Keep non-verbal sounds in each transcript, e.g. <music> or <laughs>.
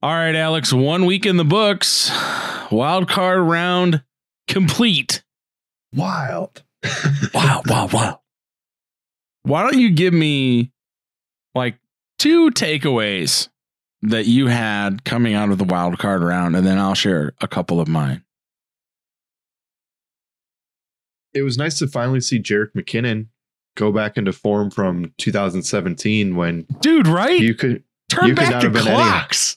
All right, Alex, one week in the books. Wild card round complete. Wild. wow, wow, wow. Why don't you give me like two takeaways that you had coming out of the wild card round, and then I'll share a couple of mine. It was nice to finally see Jerick McKinnon go back into form from 2017 when Dude, right? you could Turn you could back not the have been any- clocks.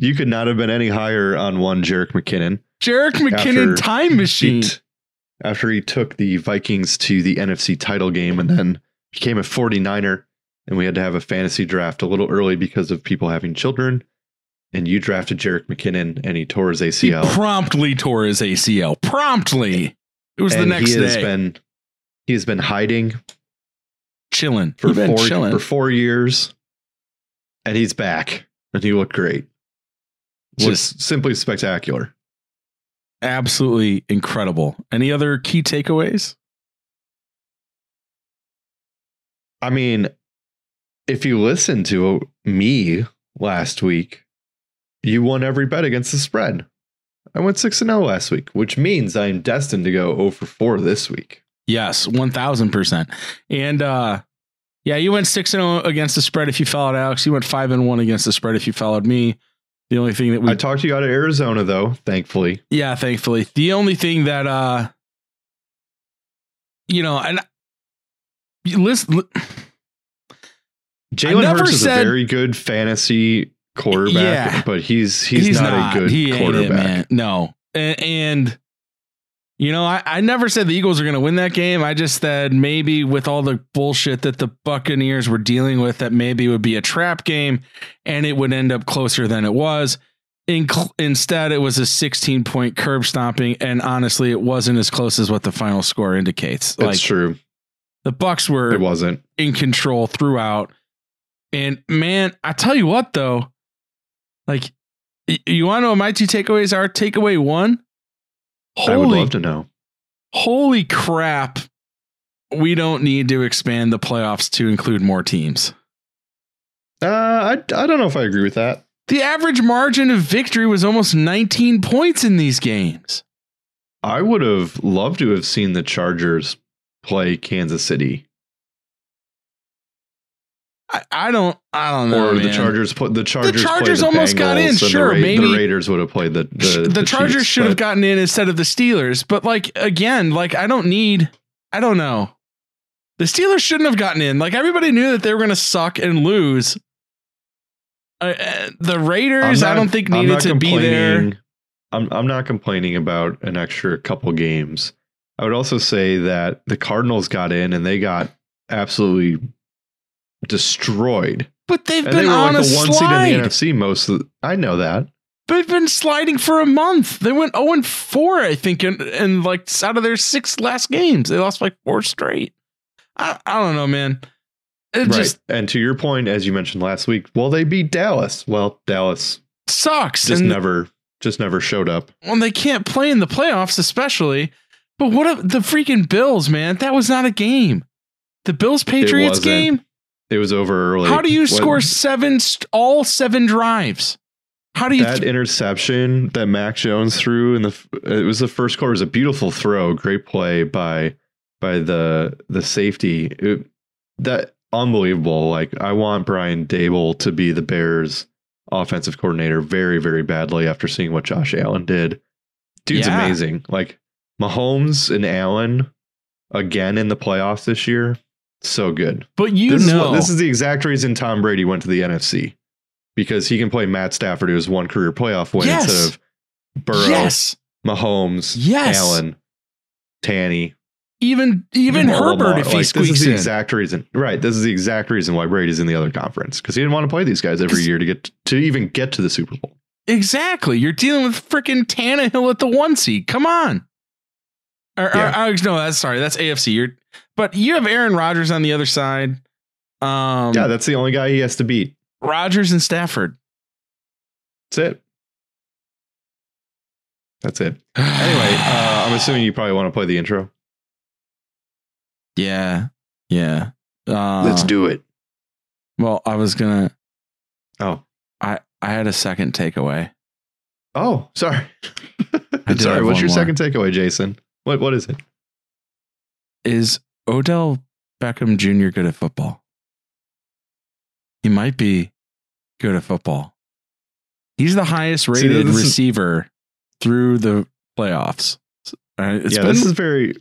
You could not have been any higher on one Jerick McKinnon. Jerick McKinnon time machine. he t- after he took the Vikings to the NFC title game and then became a 49er and we had to have a fantasy draft a little early because of people having children and you drafted Jerick McKinnon and he tore his ACL. He promptly tore his ACL. Promptly. It was the and next he has day. been he has been hiding chilling. for four chilling. for four years, and he's back, and he looked great. Just simply spectacular. absolutely incredible. Any other key takeaways? I mean, if you listen to me last week, you won every bet against the spread. I went six and zero last week, which means I am destined to go over for four this week. Yes, one thousand percent. And uh yeah, you went six and zero against the spread if you followed Alex. You went five and one against the spread if you followed me. The only thing that we I talked to you out of Arizona, though. Thankfully, Yeah, thankfully. The only thing that uh you know, and listen Jalen Hurts is said- a very good fantasy quarterback, Yeah. but he's he's, not, a good He ain't it, quarterback. man. No. And, and you know, I, I never said the Eagles are going to win that game. I just said maybe with all the bullshit that the Buccaneers were dealing with, that maybe it would be a trap game and it would end up closer than it was. In, instead, it was a 16 point curb stomping, and honestly, it wasn't as close as what the final score indicates. That's like true. the Bucks were It wasn't. in control throughout. And man, I tell you what though, like you want to know what my two takeaways are? Takeaway one, I would love to know. holy crap, we don't need to expand the playoffs to include more teams. Uh, I I don't know if I agree with that. The average margin of victory was almost 19 points in these games. I would have loved to have seen the Chargers play Kansas City, I, I don't I don't know. or the. Chargers put the Chargers. play Chargers the almost got in, and the sure, Ra- maybe- the Raiders would have played the the, the, Chargers Chiefs, should have gotten in instead of the Steelers. But like again, like I don't need. I don't know. The Steelers shouldn't have gotten in. Like everybody knew that they were going to suck and lose. Uh, uh, the Raiders, I don't think needed to be there. I'm I'm not complaining about an extra couple games. I would also say that the Cardinals got in and they got absolutely destroyed. But they've And been they were on like a the one slide. seed in the NFC most of the, I know that. They've been sliding for a month. They went 0 and 4, I think, and, and like out of their six last games, they lost like four straight. I, I don't know, man. It right. just and to your point, as you mentioned last week, well, they beat Dallas. Well, Dallas sucks. just and never just never showed up. when they can't play in the playoffs, especially. But what if the freaking Bills, man? That was not a game. The Bills Patriots game. It was over early. How do you What- score seven, st- all seven drives? How do you? that interception that Mac Jones threw in the it was the first quarter it was a beautiful throw, great play by by the the safety. It- that unbelievable. Like I want Brian Daboll to be the Bears offensive coordinator very very badly after seeing what Josh Allen did. Dude's Yeah. amazing. Like Mahomes and Allen again in the playoffs this year. So good. but you this know, is what, this is the exact reason Tom Brady went to the NFC because he can play Matt Stafford, who has one career playoff win Yes. instead of Burrow, yes, Mahomes, Yes. Allen, Tanny, even even Lamar. Herbert if he Like, this squeaks is the in. exact reason, right? This is the exact reason why Brady's in the other conference because he didn't want to play these guys every year to get to even get to the Super Bowl. Exactly. You're dealing with freaking Tannehill at the one seed. Come on. Or, or- or- oh, no, that's sorry. That's AFC. You're, but you have Aaron Rodgers on the other side. Um, yeah, that's the only guy he has to beat. Rodgers and Stafford. That's it. That's it. <sighs> Anyway, uh, I'm assuming you probably want to play the intro. yeah, yeah. Uh, Let's do it. Well, I was gonna. Oh, I I had a second takeaway. Oh, sorry. <laughs> sorry. What's your more. second takeaway, Jason? What What is it? Is Odell Beckham Jr. good at football? He might be good at football. He's the highest rated this is- receiver through the playoffs. Uh, It's yeah, been this is very,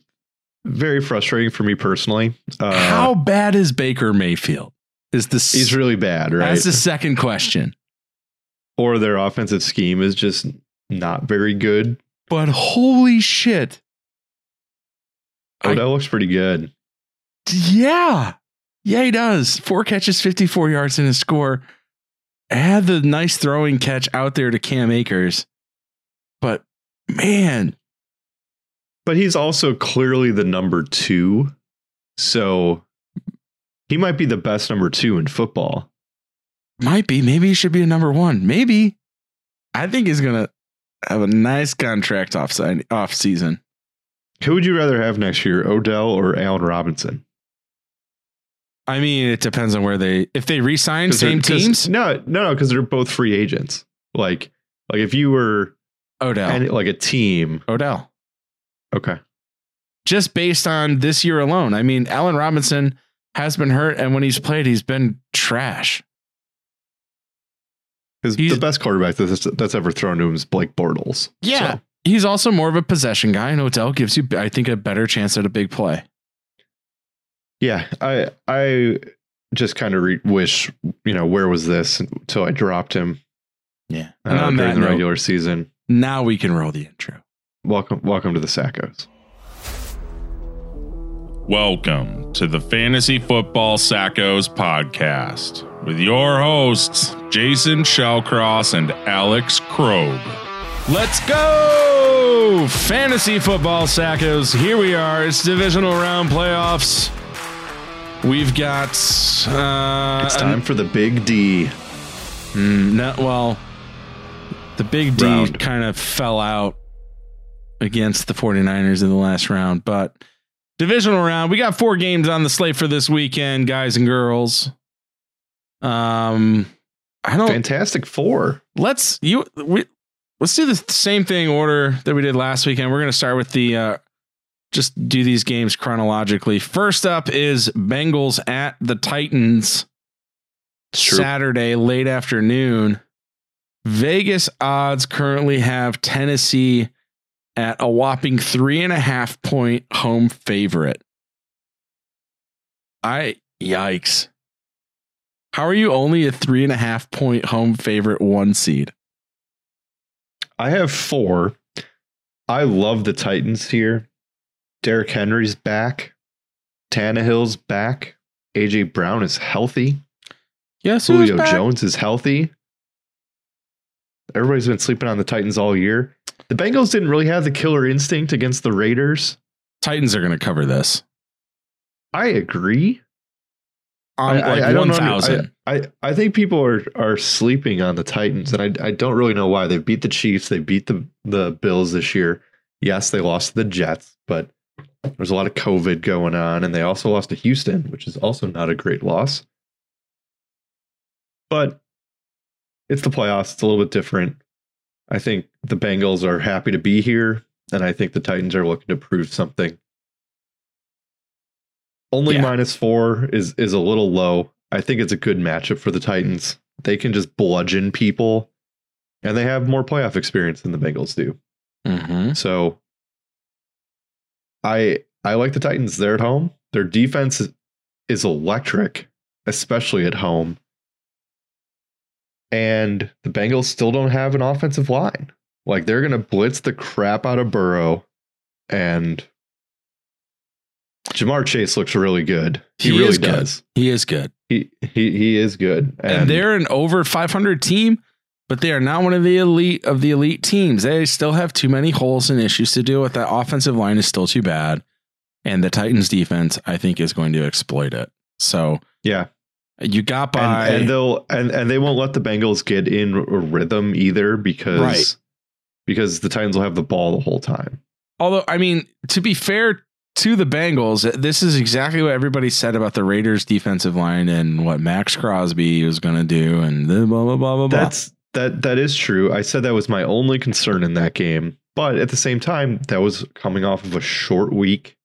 very frustrating for me personally. Uh, how bad is Baker Mayfield? Is the he's really bad, right? That's the second question. or their offensive scheme is just not very good. But holy shit. I- Odell looks pretty good. Yeah. Yeah, he does. Four catches, 54 yards in his score. Had the nice throwing catch out there to Cam Akers. But man, But he's also clearly the number two. So he might be the best number two in football. might be. Maybe he should be a number one. Maybe. I think he's gonna have a nice contract off sign off season. Who would you rather have next year, Odell or Allen Robinson? I mean, it depends on where they if they re-sign same teams. No, no, no, because they're both free agents. Like, like if you were Odell. any, like a team, Odell. okay, Just based on this year alone. I mean, Allen Robinson has been hurt, and when he's played, he's been trash. because the best quarterback that's, that's ever thrown to him is Blake Bortles. Yeah. So, He's also more of a possession guy, and Odell gives you, I think, a better chance at a big play. Yeah, I I just kind of re- wish you know where was this until I dropped him Yeah. uh, And on during the note, regular season. now we can roll the intro. Welcome, welcome to the Sackos. Welcome to the Fantasy Football Sackos podcast with your hosts, Jason Shellcross and Alex Krogh. Let's go! Fantasy football sackos. Here we are. It's divisional round playoffs. We've got. Uh, It's time for the Big D. Mm, no, well, the big D Round. kind of fell out against the 49ers in the last round, but divisional round, we got four games on the slate for this weekend, guys and girls. Um, I don't. Fantastic Four. Let's you we let's do the same thing order that we did last weekend. We're gonna start with the uh just do these games chronologically. First up is Bengals at the Titans. Saturday, late afternoon. Vegas odds currently have Tennessee at a whopping three and a half point home favorite. I yikes. How are you only a three and a half point home favorite one seed? I have four. I love the Titans here. Derrick Henry's back. Tannehill's back. AJ Brown is healthy. Yes, Julio Jones is healthy. Everybody's been sleeping on the Titans all year. The Bengals didn't really have the killer instinct against the Raiders. Titans are going to cover this I agree. on I- I- like I don't one know. thousand. I, I think people are are sleeping on the Titans, and I I don't really know why. They beat the Chiefs, they beat the the Bills this year. Yes, they lost the Jets, but there's a lot of COVID going on, and they also lost to Houston, which is also not a great loss. But it's the playoffs; it's a little bit different. I think the Bengals are happy to be here, and I think the Titans are looking to prove something. Only Yeah. minus four is is a little low. I think it's a good matchup for the Titans. They can just bludgeon people, and they have more playoff experience than the Bengals do. Mhm. So, I I like the Titans. They're at home. Their defense is, electric, especially at home. And the Bengals still don't have an offensive line. Like they're gonna blitz the crap out of Burrow, and Ja'Marr Chase looks really good. He, He really does. He is good. He he he is good. and, they're an over 500 team, but they are not one of the elite of the elite teams. They still have too many holes and issues to deal with. That offensive line is still too bad, and the Titans defense, I think, is going to exploit it. So yeah, you got and, by. and they'll and, and they won't let the Bengals get in a rhythm either because Right. because the Titans will have the ball the whole time. Although, I mean, to be fair to the Bengals, this is exactly what everybody said about the Raiders' defensive line and what Maxx Crosby was going to do, and blah blah blah blah blah. That's that that is true. I said that was my only concern in that game, but at the same time, that was coming off of a short week,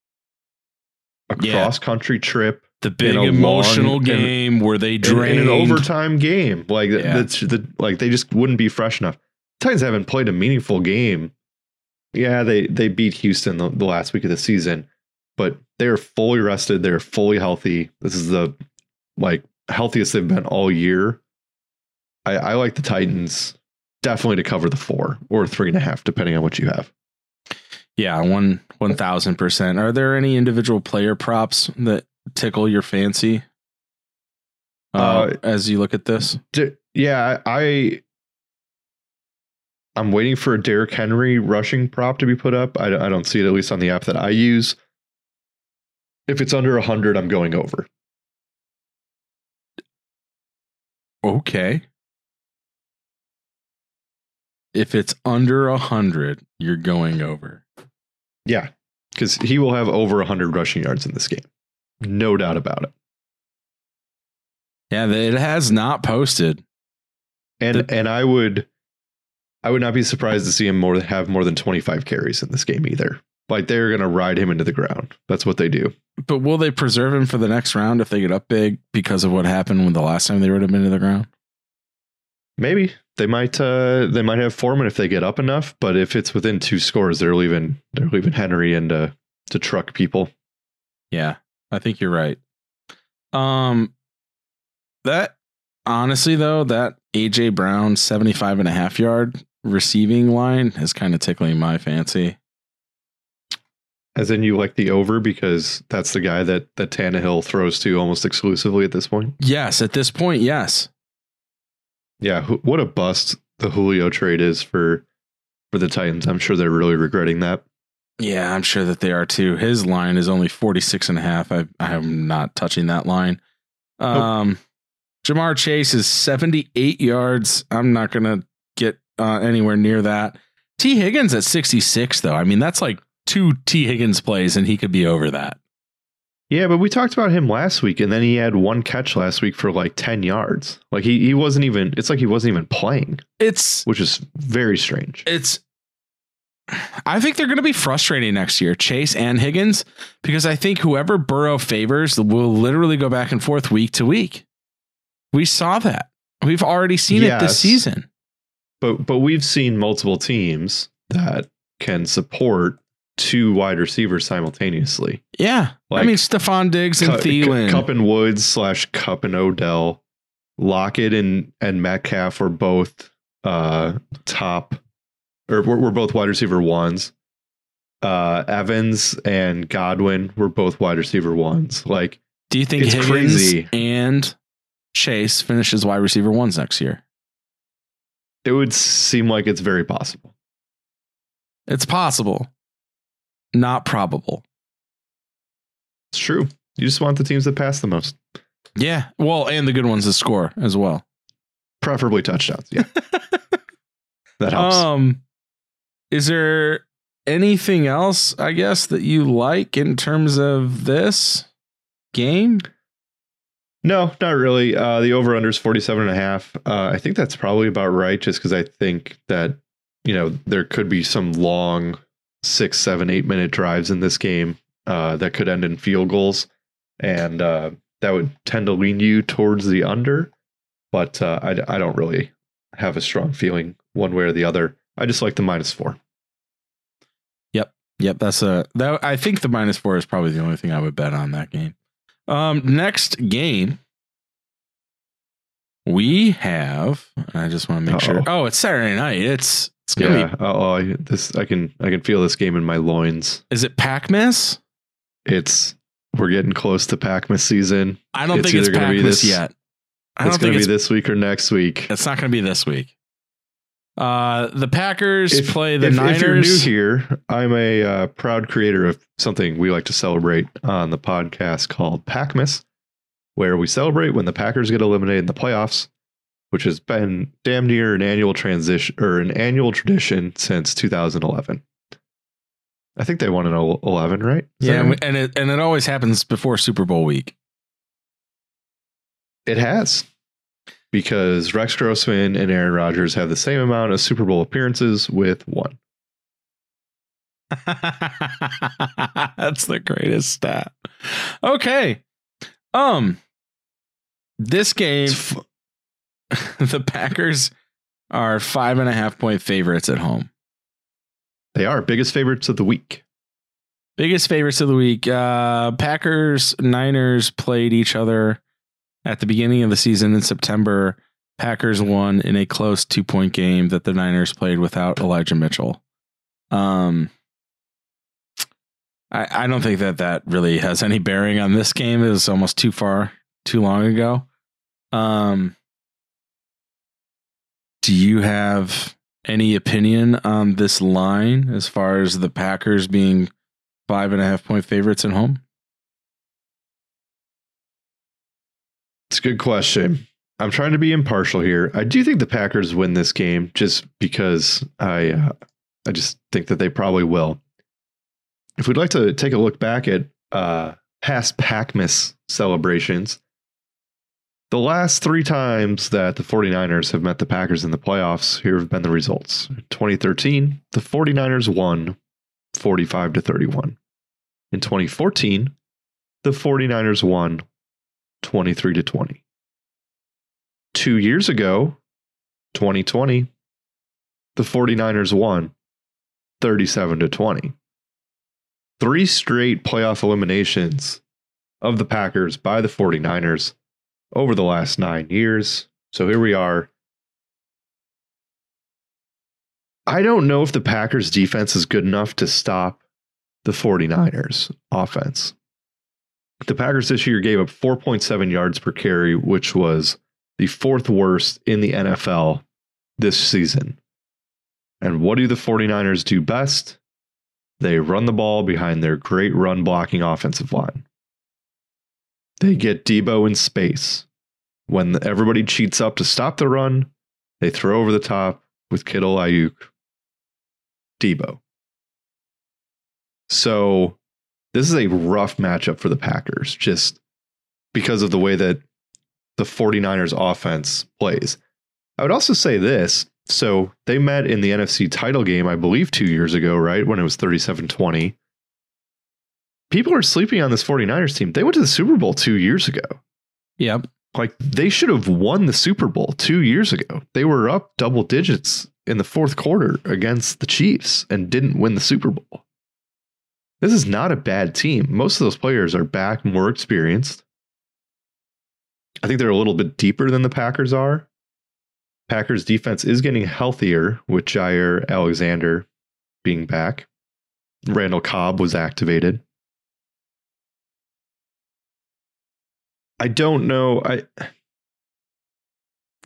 a Yeah. cross country trip, The big emotional long- game where they in, drained in an overtime game. Like Yeah. that's the like they just wouldn't be fresh enough. Titans haven't played a meaningful game. Yeah, they they beat Houston the, the last week of the season, but they're fully rested. They're fully healthy. This is the like healthiest they've been all year. I, I like the Titans definitely to cover the four or three and a half, depending on what you have. Yeah, one one thousand percent. Are there any individual player props that tickle your fancy uh, Uh, as you look at this? D- yeah, I I'm waiting for a Derrick Henry rushing prop to be put up. I, I don't see it at least on the app that I use. If it's under 100, I'm going over. Okay. If it's under a hundred, you're going over. Yeah, because he will have over 100 rushing yards in this game. No doubt about it. Yeah, it has not posted. And The- and I would I would not be surprised to see him more have more than 25 carries in this game either. Like they're going to ride him into the ground. That's what they do. But will they preserve him for the next round if they get up big because of what happened when the last time they rode him into the ground? Maybe they might uh they might have Foreman if they get up enough, but if it's within two scores, they're leaving they're leaving Henry and to to truck people. Yeah, I think you're right. Um that honestly though, that AJ Brown 75 and a half yard receiving line is kind of tickling my fancy. As in you like the over because that's the guy that that Tannehill throws to almost exclusively at this point. Yes, at this point, yes. Yeah, what a bust the Julio trade is for for the Titans. I'm sure they're really regretting that. Yeah, I'm sure that they are too. His line is only 46 and a half. I I am not touching that line. Um Ja'Marr Chase is 78 yards. I'm not going to get uh, anywhere near that. Tee Higgins at 66 though. I mean, that's like two Tee Higgins plays and he could be over that. Yeah, but we talked about him last week, and then he had one catch last week for like ten yards. Like he he wasn't even. It's like he wasn't even playing, It's which is very strange. it's I think they're going to be frustrating next year, Chase and Higgins, because I think whoever Burrow favors will literally go back and forth week to week. We saw that. We've already seen it this Yes. season. But but we've seen multiple teams that can support two wide receivers simultaneously. Yeah. I mean, Stefon Diggs and Cu- Thielen. Kupp and Woods slash Kupp and Odell, Lockett and and Metcalf were both uh top, or we're, we're both wide receiver ones. Uh, Evans and Godwin were both wide receiver ones. Like Do you think it's Higgins crazy. and Chase finishes wide receiver ones next year? it would seem like it's very possible. It's possible, not probable. It's true. You just want the teams that pass the most, Yeah. Well, and the good ones to score as well. preferably touchdowns. Yeah, <laughs> that helps. Um, is there anything else, I guess, that you like in terms of this game? No, not really. Uh, the over under is 47 and a half. Uh, I think that's probably about right just because I think that, you know, there could be some long six, seven, eight minute drives in this game uh, that could end in field goals. And uh, that would tend to lean you towards the under. But uh, I, I don't really have a strong feeling one way or the other. I just like the minus four. Yep, yep. that's a that. I think the minus four is probably the only thing I would bet on that game. Um, next game, we have. I just want to make sure. Uh-oh. Oh, it's Saturday night. It's it's gonna Yeah. Oh, I, this I can I can feel this game in my loins. Is it Packmas? It's we're getting close to Pac-Man season. I don't It's think it's gonna Pac be this- yet. I It's don't going think to be this week or next week. It's not going to be this week. Uh, the Packers If- play the if, Niners. if you're new here, I'm a uh, proud creator of something we like to celebrate on the podcast called Packmas, where we celebrate when the Packers get eliminated in the playoffs, which has been damn near an annual transition or an annual tradition since 2011. I think they won in 11, right? Is yeah, and, right? and it and it always happens before Super Bowl week. it has. because Rex Grossman and Aaron Rodgers have the same amount of Super Bowl appearances with one. <laughs> That's the greatest stat. Okay. Um this game f- <laughs> the Packers are five and a half point favorites at home. they are biggest favorites of the week. Biggest favorites of the week. Uh Packers, Niners played each other at the beginning of the season in September. Packers won in a close two point game that the Niners played without Elijah Mitchell. Um I, I don't think that that really has any bearing on this game. It was almost too far, too long ago. Um, do you have any opinion on this line as far as the Packers being five and a half point favorites at home? It's a good question. I'm trying to be impartial here. I do think the Packers win this game just because I uh, I just think that they probably will. If we'd like to take a look back at uh, past Packmas celebrations, the last three times that the 49ers have met the Packers in the playoffs, here have been the results. 2013, the 49ers won 45 to 31. In 2014, the 49ers won 23 to 20. Two years ago, 2020, the 49ers won 37 to 20. Three straight playoff eliminations of the Packers by the 49ers over the last nine years. So here we are. I don't know if the Packers defense is good enough to stop the 49ers offense. The Packers this year gave up 4.7 yards per carry, which was the fourth worst in the NFL this season. And what do the 49ers do best? They run the ball behind their great run blocking offensive line. They get Deebo in space. When everybody cheats up to stop the run, they throw over the top with Kittle, Aiyuk, Deebo. So this is a rough matchup for the Packers just because of the way that the 49ers offense plays. I would also say this. So they met in the NFC title game, I believe, two years ago, right? When it was 37 20. People are sleeping on this 49ers team. They went to the Super Bowl two years ago. Yep. Like they should have won the Super Bowl two years ago. They were up double digits in the fourth quarter against the Chiefs and didn't win the Super Bowl. This is not a bad team. Most of those players are back, more experienced. I think they're a little bit deeper than the Packers are. Packers defense is getting healthier with Jaire Alexander being back. Randall Cobb was activated. I don't know. I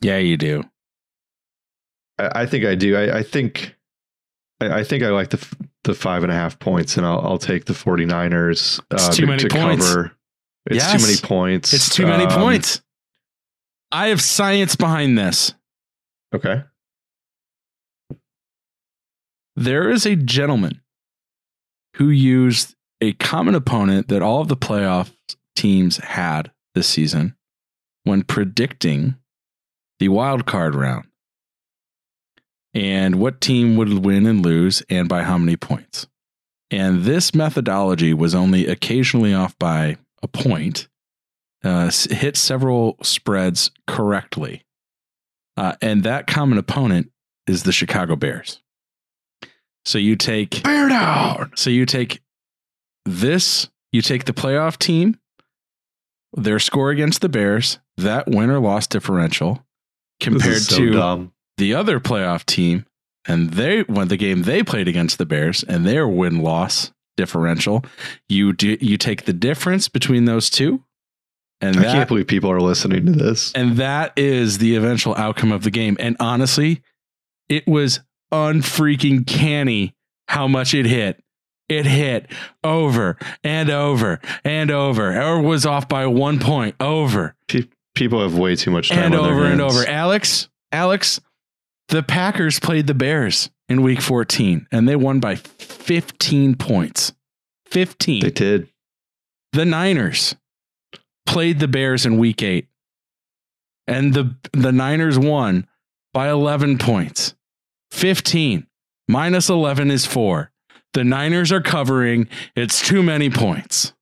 Yeah, you do. I, I think I do. I, I think I, I think I like the f- the five and a half points, and I'll I'll take the 49ers It's uh, too to, many to points. cover. It's Yes. too many points. It's too many Um, points. I have science behind this. Okay. There is a gentleman who used a common opponent that all of the playoff teams had this season when predicting the wild card round and what team would win and lose and by how many points. And this methodology was only occasionally off by a point, uh, hit several spreads correctly. Uh, and that common opponent is the Chicago Bears. So you take Bear down. so you take this, you take the playoff team, their score against the Bears, that win or loss differential, compared so to dumb. the other playoff team, and they won the game they played against the Bears and their win loss differential. You do you take the difference between those two, and I that can't believe people are listening to this. and that is the eventual outcome of the game. And honestly, it was unfreaking canny how much it hit. It hit over and over and over, or was off by one point over People have way too much time and on their over and hands. over. Alex, Alex, the Packers played the Bears in week 14 and they won by 15 points. 15. They did. the Niners played the Bears in week eight and the the Niners won by 11 points. 15 minus 11 is 4. The Niners are covering. It's too many points.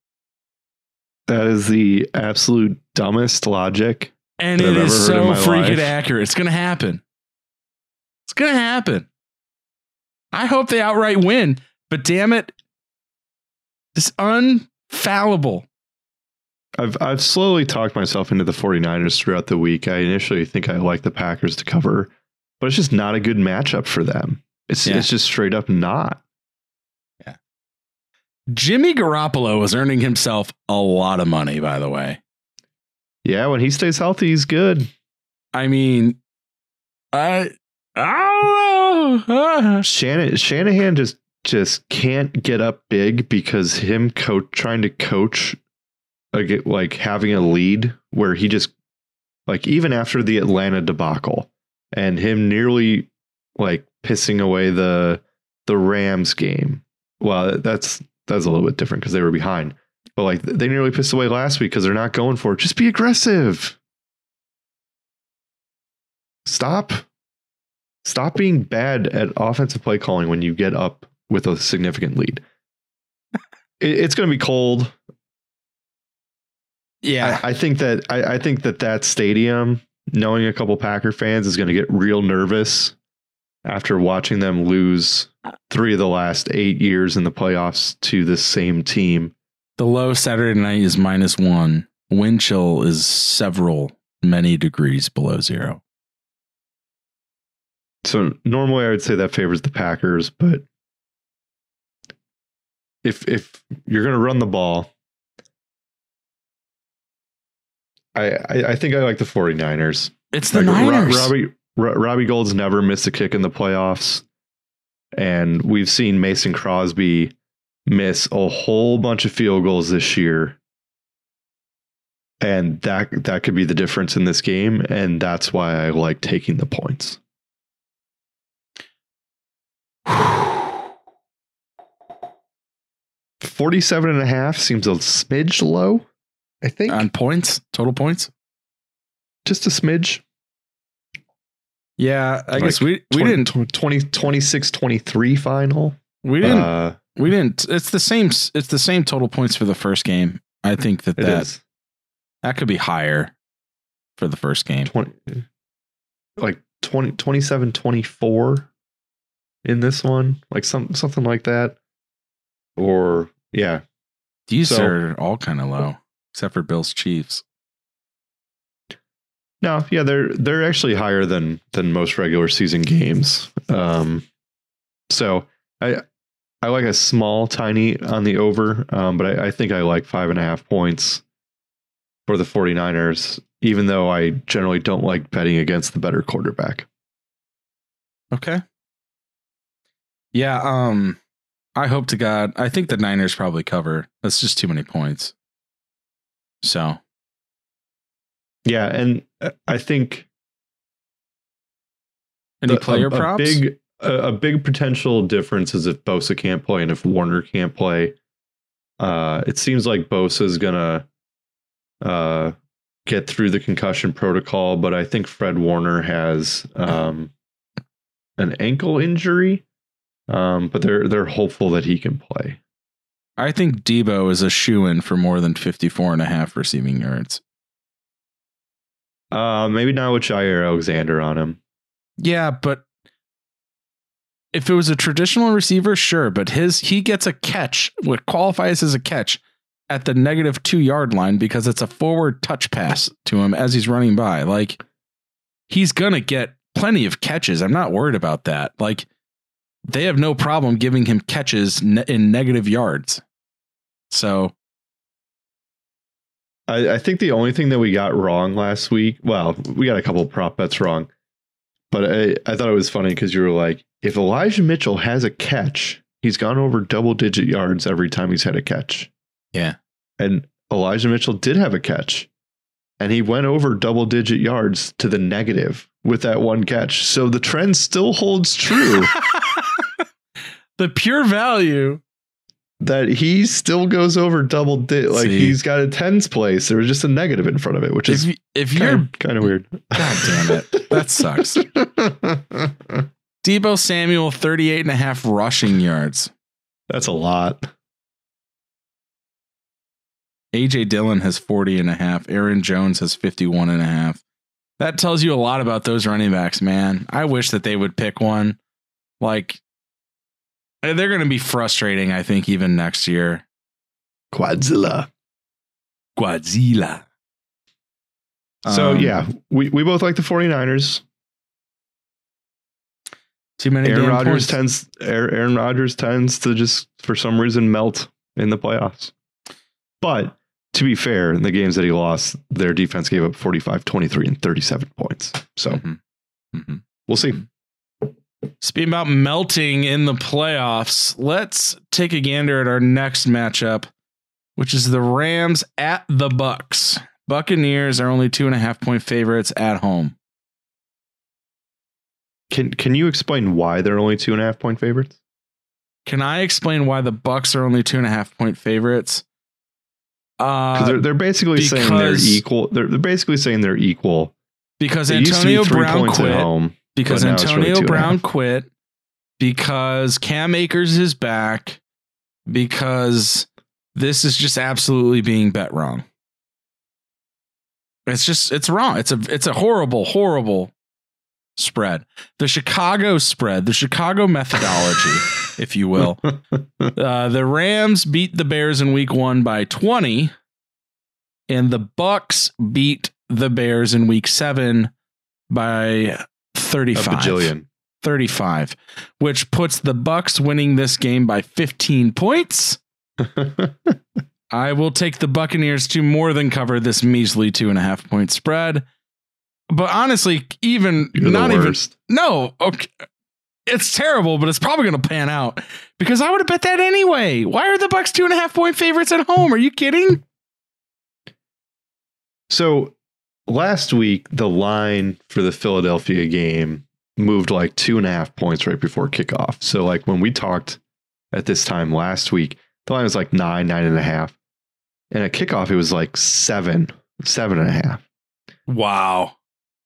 That is the absolute dumbest logic. And it I've is so freaking life. accurate. It's going to happen. It's going to happen. I hope they outright win, but damn it, it's unfallible. I've I've slowly talked myself into the 49ers throughout the week. I initially think I like the Packers to cover, but it's just not a good matchup for them. It's Yeah. it's just straight up not. Jimmy Garoppolo is earning himself a lot of money, by the way. Yeah, when he stays healthy, he's good. I mean, I, I don't know. Uh-huh. Shannon Shanahan just just can't get up big because him coach trying to coach like, like having a lead where he just like even after the Atlanta debacle and him nearly like pissing away the the Rams game. Well, that's that's a little bit different because they were behind. But like they nearly pissed away last week because they're not going for it. Just be aggressive. Stop. Stop being bad at offensive play calling when you get up with a significant lead. It- it's going to be cold. yeah. I, I think that I, I think that that stadium, knowing a couple Packer fans, is going to get real nervous after watching them lose three of the last eight years in the playoffs to the same team. the low Saturday night is minus one. Wind chill is several, many degrees below zero. So normally I would say that favors the Packers, but if if you're going to run the ball, I, I I think I like the 49ers. It's the Like, Niners. Robbie Robbie Gould's never missed a kick in the playoffs, and we've seen Mason Crosby miss a whole bunch of field goals this year, and that that could be the difference in this game, and that's why I like taking the points. 47 and a half seems a smidge low, I think. On points, total points. Just a smidge. Yeah, I Like guess we we 20 didn't 20, 26 23 final. we didn't Uh, we didn't. It's the same. It's the same total points for the first game. I think that that is that could be higher for the first game. 20, like 20, 27 24 in this one, like some something like that. Or yeah, These So- are all kind of low, except for Bills Chiefs. No, yeah, they're they're actually higher than than most regular season games. Um, so I I like a small, tiny on the over, um, but I, I think I like five and a half points for the 49ers, even though I generally don't like betting against the better quarterback. Okay. Yeah. Um. I hope to God. I think the Niners probably cover. That's just too many points. So Yeah, and uh, I think any the- player a, a props? big a, a big potential difference is if Bosa can't play and if Warner can't play. Uh, it seems like Bosa is gonna uh, get through the concussion protocol, but I think Fred Warner has um, an ankle injury. Um, but they're they're hopeful that he can play. I think Deebo is a shoe in for more than 54 and a half receiving yards. Uh, maybe not with Jaire Alexander on him. Yeah, but if it was a traditional receiver, sure, but his he gets a catch, what qualifies as a catch at the negative two yard line because it's a forward touch pass to him as he's running by. Like he's gonna get plenty of catches. I'm not worried about that. Like they have no problem giving him catches in negative yards. So I, I think the only thing that we got wrong last week, well, we got a couple prop bets wrong, but I, I thought it was funny because you were like, if Elijah Mitchell has a catch, he's gone over double digit yards every time he's had a catch. Yeah. And Elijah Mitchell did have a catch, and he went over double digit yards to the negative with that one catch. So the trend still holds true. <laughs> the pure value that he still goes over double di- like See. he's got a tens place. There was just a negative in front of it, which If is if you're kind of weird. God damn it. That sucks. <laughs> Deebo Samuel 38 and a half rushing yards. That's a lot. AJ Dillon has 40 and a half. Aaron Jones has 51 and a half. That tells you a lot about those running backs, man. I wish that they would pick one. Like they're going to be frustrating, I think, even next year. Quadzilla. Godzilla. So Um, yeah, we, we both like the 49ers. too many Aaron damn Rodgers points. tends Aaron Aaron Rodgers tends to just for some reason melt in the playoffs. But to be fair, in the games that he lost, their defense gave up 45, 23, and 37 points. So Mhm. Mhm. we'll see. Speaking about melting in the playoffs, let's take a gander at our next matchup, which is the Rams at the Bucks. Buccaneers are only two and a half point favorites at home. Can can you explain why they're only two and a half point favorites? Can I explain why the Bucks are only two and a half point favorites? Uh, they're, they're basically saying they're equal. They're, they're basically saying they're equal. because It used to be Antonio Brown points at quit. Because but now it's really Antonio a Brown quit. Because Cam Akers is back. Because this is just absolutely being bet wrong. It's just it's wrong. It's a it's a horrible, horrible spread. The Chicago spread, the Chicago methodology, <laughs> if you will. Uh, the Rams beat the Bears in week one by 20, and the Bucks beat the Bears in week seven by A 35. bajillion. 35, which puts the Bucks winning this game by 15 points. <laughs> I will take the Buccaneers to more than cover this measly two and a half point spread. But honestly, even You're not even no, okay. It's terrible, but it's probably going to pan out because I would have bet that anyway. Why are the Bucks two and a half point favorites at home? Are you kidding? So last week, the line for the Philadelphia game moved like two and a half points right before kickoff. So like when we talked at this time last week, the line was like nine, nine and a half. And at kickoff, it was like seven, seven and a half. Wow,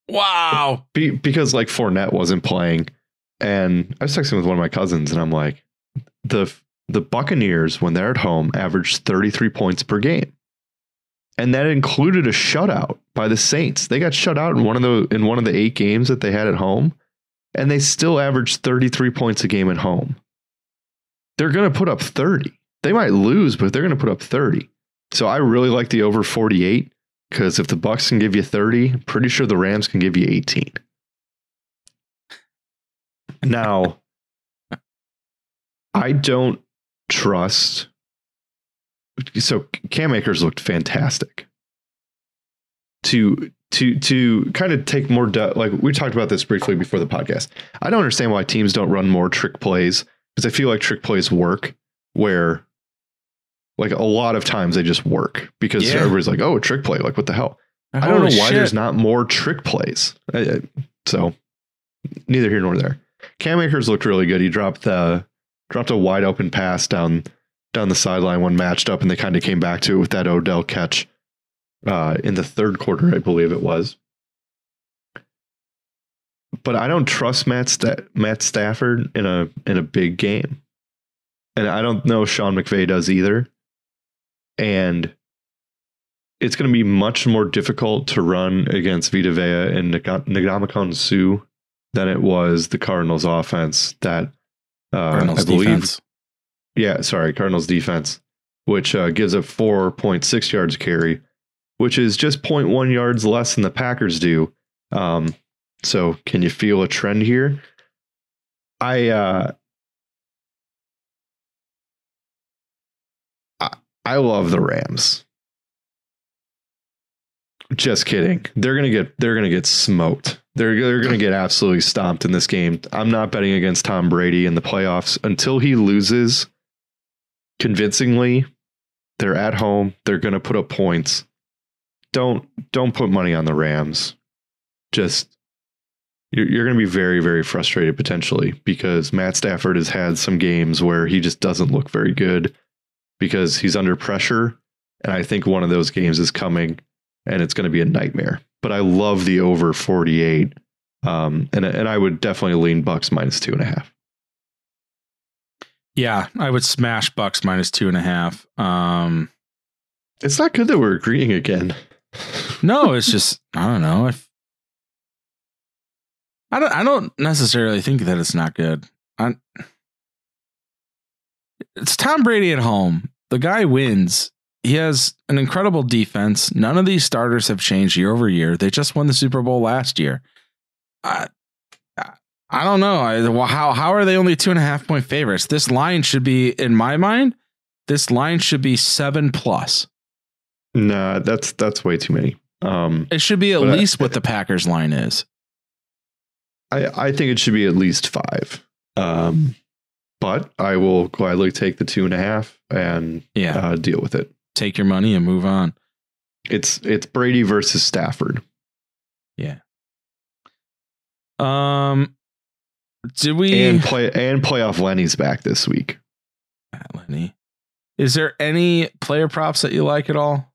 wow. Be- because like Fournette wasn't playing. And I was texting with one of my cousins, and I'm like, the the Buccaneers, when they're at home, average 33 points per game. And that included a shutout by the Saints. They got shut out in one of the in one of the eight games that they had at home, and they still averaged 33 points a game at home. They're gonna put up 30. They might lose, but they're gonna put up 30. So I really like the over 48 because if the Bucks can give you 30, I'm pretty sure the Rams can give you 18. Now, I don't trust. So Cam Akers looked fantastic. To to to kind of take more du- like we talked about this briefly before the podcast. I don't understand why teams don't run more trick plays because I feel like trick plays work where like a lot of times they just work because Yeah. everybody's like, "Oh, a trick play! Like what the hell?" I don't know why shit. there's not more trick plays. I- I- so neither here nor there. Cam Akers looked really good. He dropped the dropped a wide open pass down down the sideline when matched up, and they kind of came back to it with that Odell catch uh, in the third quarter, I believe it was. But I don't trust Matt Sta- Matt Stafford in a in a big game, and I don't know Sean McVay does either. And it's going to be much more difficult to run against Vita Vea and Ndamukong Suh than it was the Cardinals offense that uh, Cardinals I believe defense. Yeah, sorry, Cardinals defense, which uh, gives up 4.6 yards carry, which is just 0.1 yards less than the Packers do. Um, so can you feel a trend here? I uh I, I love the Rams. Just kidding. They're gonna get they're gonna get smoked. They're they're gonna get absolutely stomped in this game. I'm not betting against Tom Brady in the playoffs until he loses convincingly. They're at home. They're gonna put up points. Don't don't put money on the Rams. Just you're, you're going to be very very frustrated potentially because Matt Stafford has had some games where he just doesn't look very good because he's under pressure. And I think one of those games is coming and it's going to be a nightmare. But I love the over 48. Um, and, and I would definitely lean Bucks minus two and a half. Yeah, I would smash Bucks minus two and a half. Um, it's not good that we're agreeing again. no, <laughs> it's just I don't know. If I don't, I don't necessarily think that it's not good. I, it's Tom Brady at home. The guy wins. He has an incredible defense. None of these starters have changed year over year. They just won the Super Bowl last year. I, I don't know. I, how how are they only two and a half point favorites? This line should be, in my mind, this line should be seven plus. Nah, that's that's way too many. Um, it should be at least I, what the Packers line is. <laughs> I I think it should be at least five. Um, but I will gladly take the two and a half and yeah, uh, deal with it. Take your money and move on. It's it's Brady versus Stafford. Yeah. Um, did we and play and playoff Lenny's back this week? Lenny, is there any player props that you like at all?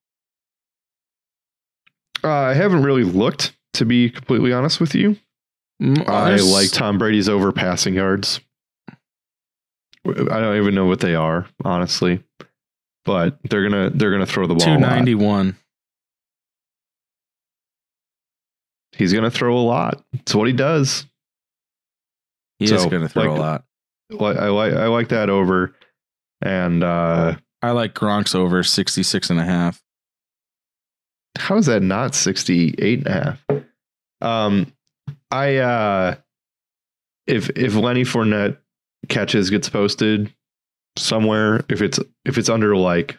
Uh, I haven't really looked, to be completely honest with you. Mm, I like Tom Brady's over passing yards. I don't even know what they are, honestly. But they're gonna they're gonna throw the ball. Two ninety one. He's gonna throw a lot. It's what he does. He so, is gonna throw like, a lot. I like I like that over. And uh I like Gronk's over 66 and a half. How is that not 68 and a half? Um I uh if if Lenny Fournette catches gets posted somewhere, if it's if it's under like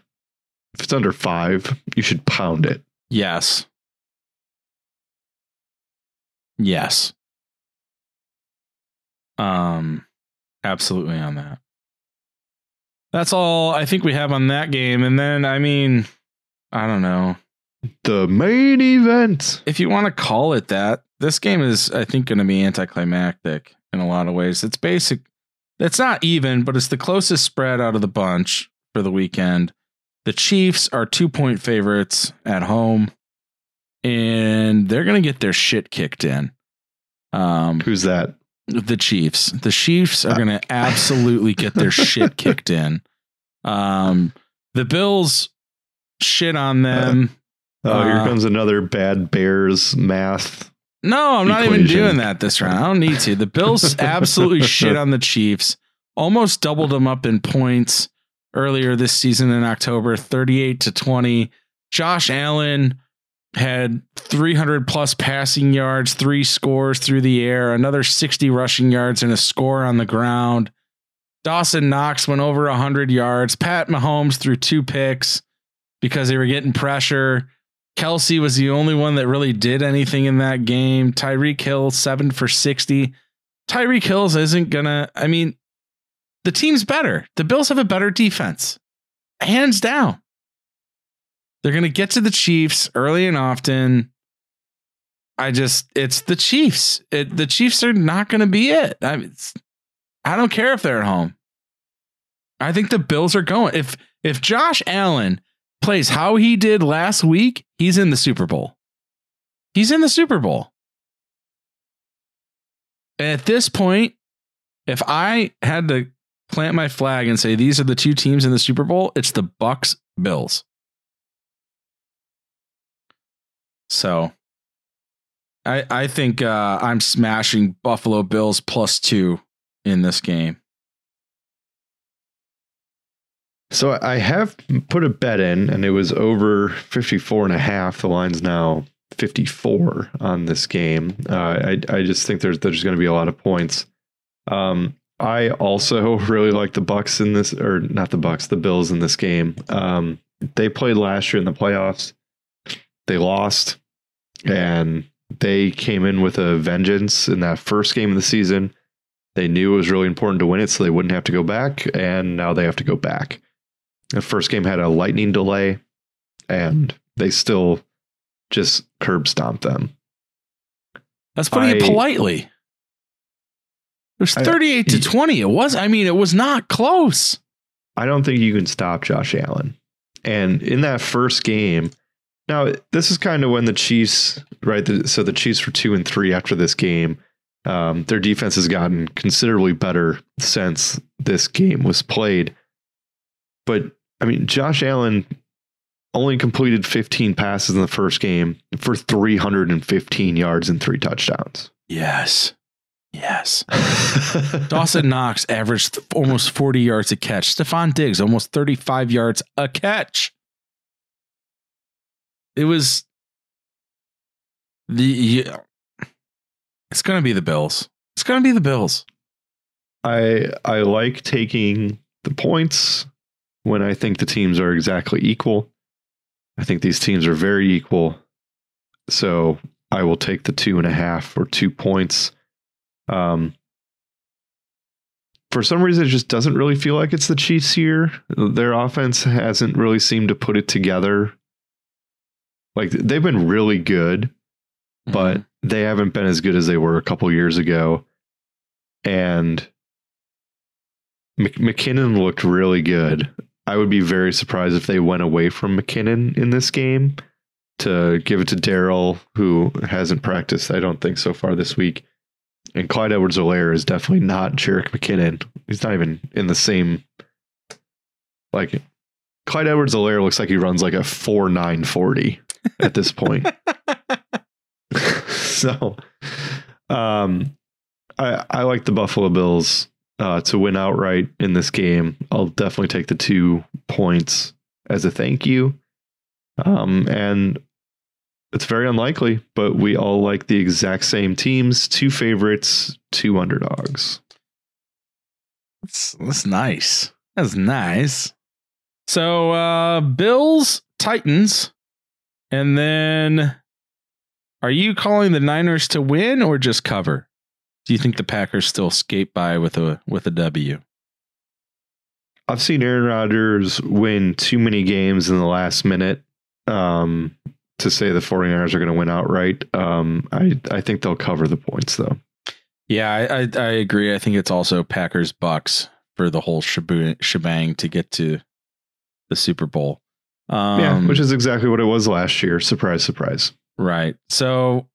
if it's under five, you should pound it. Yes. Yes. Um absolutely on that. That's all I think we have on that game. And then I mean, I don't know. The main event. If you want to call it that, this game is, I think, going to be anticlimactic in a lot of ways. It's basic it's not even, but it's the closest spread out of the bunch for the weekend. The Chiefs are two point favorites at home, and they're going to get their shit kicked in. Um, Who's that? The Chiefs. The Chiefs are going to absolutely get their <laughs> shit kicked in. Um, the Bills shit on them. Uh, oh, here uh, comes another bad Bears math no, I'm not even doing that this round. I don't need to. The Bills absolutely shit on the Chiefs. Almost doubled them up in points earlier this season in October, 38 to 20. Josh Allen had 300 plus passing yards, three scores through the air, another 60 rushing yards, and a score on the ground. Dawson Knox went over 100 yards. Pat Mahomes threw two picks because they were getting pressure. Kelce was the only one that really did anything in that game. Tyreek Hill, seven for 60. Tyreek Hills isn't gonna, I mean, the team's better. The Bills have a better defense, hands down. They're gonna get to the Chiefs early and often. I just, it's the Chiefs. It, the Chiefs are not gonna be it. I, mean, I don't care if they're at home. I think the Bills are going. If if Josh Allen plays how he did last week, he's in the Super Bowl. He's in the Super Bowl. And at this point, if I had to plant my flag and say these are the two teams in the Super Bowl, it's the Bucks Bills. So I I think uh, I'm smashing Buffalo Bills plus two in this game. So I have put a bet in and it was over 54 and a half. The line's now 54 on this game. Uh, I, I just think there's, there's going to be a lot of points. Um, I also <laughs> really like the Bucks in this, or not the Bucks, the Bills in this game. Um, they played last year in the playoffs. They lost, and they came in with a vengeance in that first game of the season. They knew it was really important to win it, so they wouldn't have to go back, and now they have to go back. The first game had a lightning delay, and they still just curb stomped them. That's putting I, it politely. It was 38 I, to 20. It was, I mean, it was not close. I don't think you can stop Josh Allen. And in that first game, now this is kind of when the Chiefs, right? The, so the Chiefs were two and three after this game. Um, their defense has gotten considerably better since this game was played. But I mean, Josh Allen only completed 15 passes in the first game for 315 yards and three touchdowns. Yes. Yes. <laughs> Dawson Knox averaged almost 40 yards a catch. Stefon Diggs almost 35 yards a catch. It was the yeah, it's to be the Bills. It's to be the Bills. I I like taking the points when I think the teams are exactly equal. I think these teams are very equal. So I will take the two and a half or two points. Um, for some reason, it just doesn't really feel like it's the Chiefs here. Their offense hasn't really seemed to put it together. Like they've been really good, but Mhm. they haven't been as good as they were a couple years ago. And Mc- McKinnon looked really good. I would be very surprised if they went away from McKinnon in this game to give it to Darrel, who hasn't practiced, I don't think, so far this week. And Clyde Edwards-Helaire is definitely not Jerick McKinnon. He's not even in the same. Like, Clyde Edwards-Helaire looks like he runs like a 4 9 40 at this point. <laughs> <laughs> so, um, I, I like the Buffalo Bills uh, to win outright in this game. I'll definitely take the two points as a thank you. Um, and it's very unlikely, but we all like the exact same teams two favorites, two underdogs. That's, that's nice. That's nice. So uh Bills, Titans, and then are you calling the Niners to win or just cover? Do you think the Packers still skate by with a with a W? I've seen Aaron Rodgers win too many games in the last minute um, to say the 49ers are going to win outright. Um, I, I think they'll cover the points, though. Yeah, I, I I agree. I think it's also Packers Bucks for the whole shebang, shebang to get to the Super Bowl. Um, yeah, which is exactly what it was last year. Surprise, surprise. right. So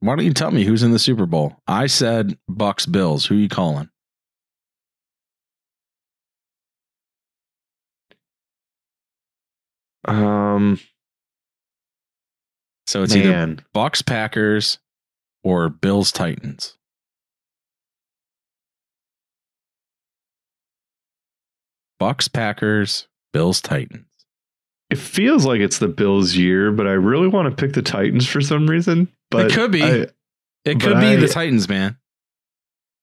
why don't you tell me who's in the Super Bowl? I said Bucks Bills. Who are you calling? Um, So it's either man, Bucks Packers or Bills Titans. Bucks Packers, Bills Titans. It feels like it's the Bills' year, but I really want to pick the Titans for some reason. But it could be. I, It could be I- the Titans, man.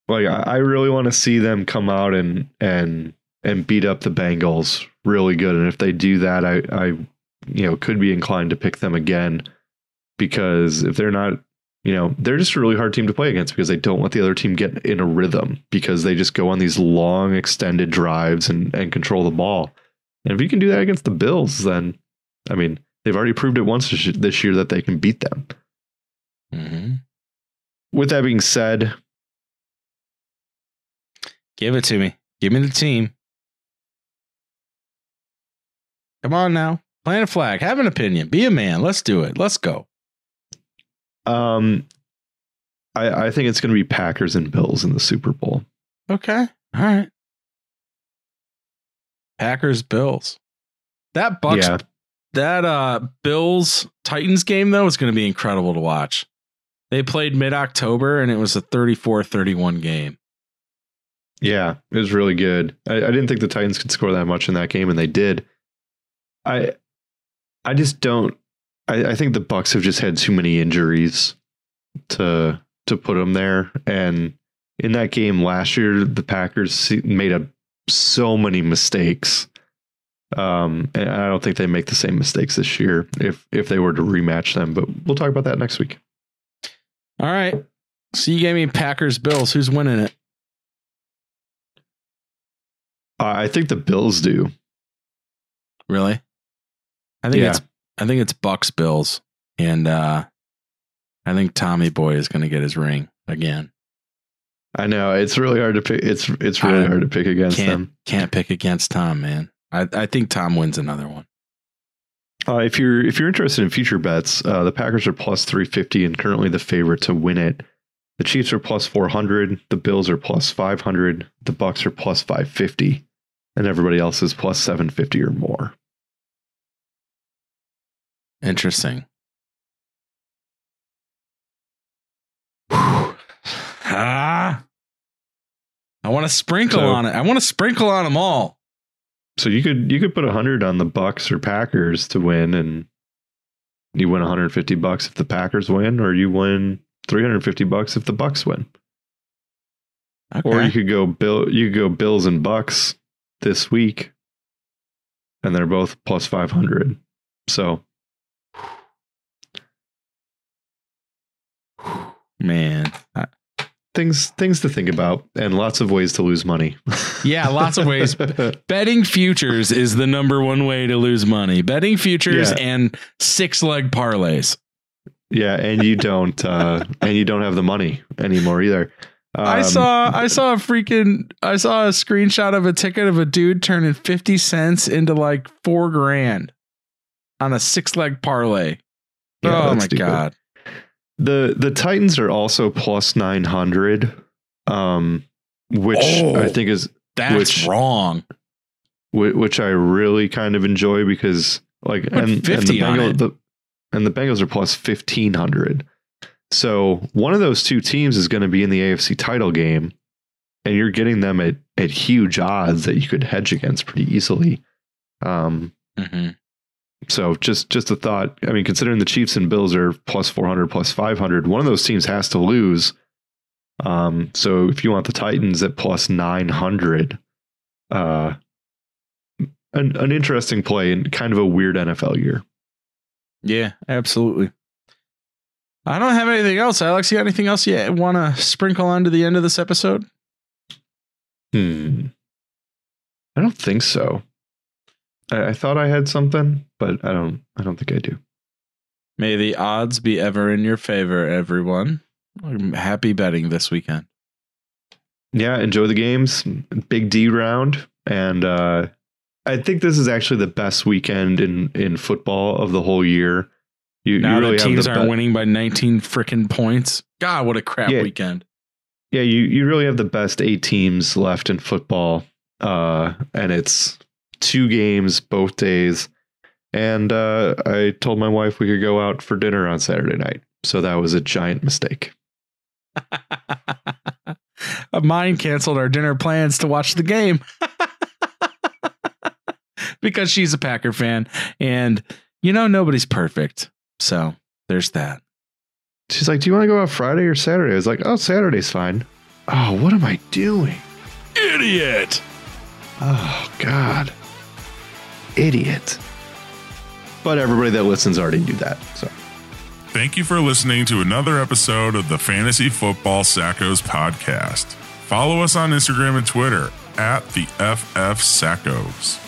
like I I really want to see them come out and and and beat up the Bengals really good. And if they do that, I I you know could be inclined to pick them again because if they're not, you know, they're just a really hard team to play against because they don't let the other team get in a rhythm because they just go on these long extended drives and and control the ball. And if you can do that against the Bills, then I mean they've already proved it once this year that they can beat them. hmm With that being said, Give it to me. Give me the team. Come on now. Plant a flag. Have an opinion. Be a man. Let's do it. Let's go. Um, I, I think it's going to be Packers and Bills in the Super Bowl. Okay. All right. Packers, Bills. That Bucks Yeah, that uh Bills Titans game though is going to be incredible to watch. They played mid-October and it was a 34-31 game. yeah, it was really good. I, I didn't think the Titans could score that much in that game, and they did. I, I just don't. I, I think the Bucks have just had too many injuries to to put them there. And in that game last year, the Packers made a so many mistakes. Um, and I don't think they make the same mistakes this year if if they were to rematch them. But we'll talk about that next week. All right. So you gave me Packers Bills. Who's winning it? Uh, I think the Bills do. Really? I think Yeah. it's I think it's Bucks Bills and uh I think Tommy Boy is going to get his ring again. I know it's really hard to pick. It's it's really I hard to pick against Can't them. can't pick against Tom, man. I, I think Tom wins another one. Uh, if you're if you're interested in future bets, uh, the Packers are plus three fifty and currently the favorite to win it. The Chiefs are plus four hundred. The Bills are plus five hundred. The Bucks are plus five fifty, and everybody else is plus seven fifty or more. Interesting. I want to sprinkle So- on it. I want to sprinkle on them all. So you could you could put hundred on the Bucks or Packers to win, and you win one hundred fifty bucks if the Packers win, or you win three hundred fifty bucks if the Bucks win. Okay. Or you could go Bill. You could go Bills and Bucks this week, and they're both plus five hundred. So man, I- things things to think about, and lots of ways to lose money. <laughs> Yeah, lots of ways. betting futures is the number one way to lose money. Betting futures Yeah. and six leg parlays. yeah, and you don't uh, and you don't have the money anymore either. I Um, saw I saw a freaking I saw a screenshot of a ticket of a dude turning 50 cents into like 4 grand on a six leg parlay. Yeah, oh my stupid. god. The the Titans are also plus nine hundred, um, which Oh. I think is That's Which- wrong. whi- which I really kind of enjoy because like and, and the on Bengal, it. the and the Bengals are plus fifteen hundred. So one of those two teams is going to be in the AFC title game, and you're getting them at at huge odds that you could hedge against pretty easily. Um, Mhm. So just just a thought. I mean, considering the Chiefs and Bills are plus four hundred, plus five hundred, one of those teams has to lose. Um, so if you want the Titans at plus nine hundred, uh, an an interesting play and kind of a weird NFL year. Yeah, absolutely. I don't have anything else. Alex, you got anything else you want to sprinkle onto the end of this episode? Hmm. I don't think so. I, I thought I had something, but I don't. I don't think I do. May the odds be ever in your favor, everyone. Happy betting this weekend. yeah, enjoy the games. Big D round, and uh, I think this is actually the best weekend in in football of the whole year. You, Now you really have teams the aren't be- winning by 19 freaking points. God, what a crap Yeah. weekend. Yeah, you you really have the best eight teams left in football, uh, and it's two games both days. And uh, I told my wife we could go out for dinner on Saturday night, so that was a giant mistake. <laughs> Mine canceled our dinner plans to watch the game <laughs> because she's a Packer fan. And, you know, nobody's perfect. So there's that. She's like, "Do you want to go out Friday or Saturday?" I was like, "Oh, Saturday's fine." Oh, what am I doing? Idiot. Oh God, idiot! But everybody that listens already knew that. So Thank you for listening to another episode of the Fantasy Football Sackos podcast. Follow us on Instagram and Twitter at the FF Sackos.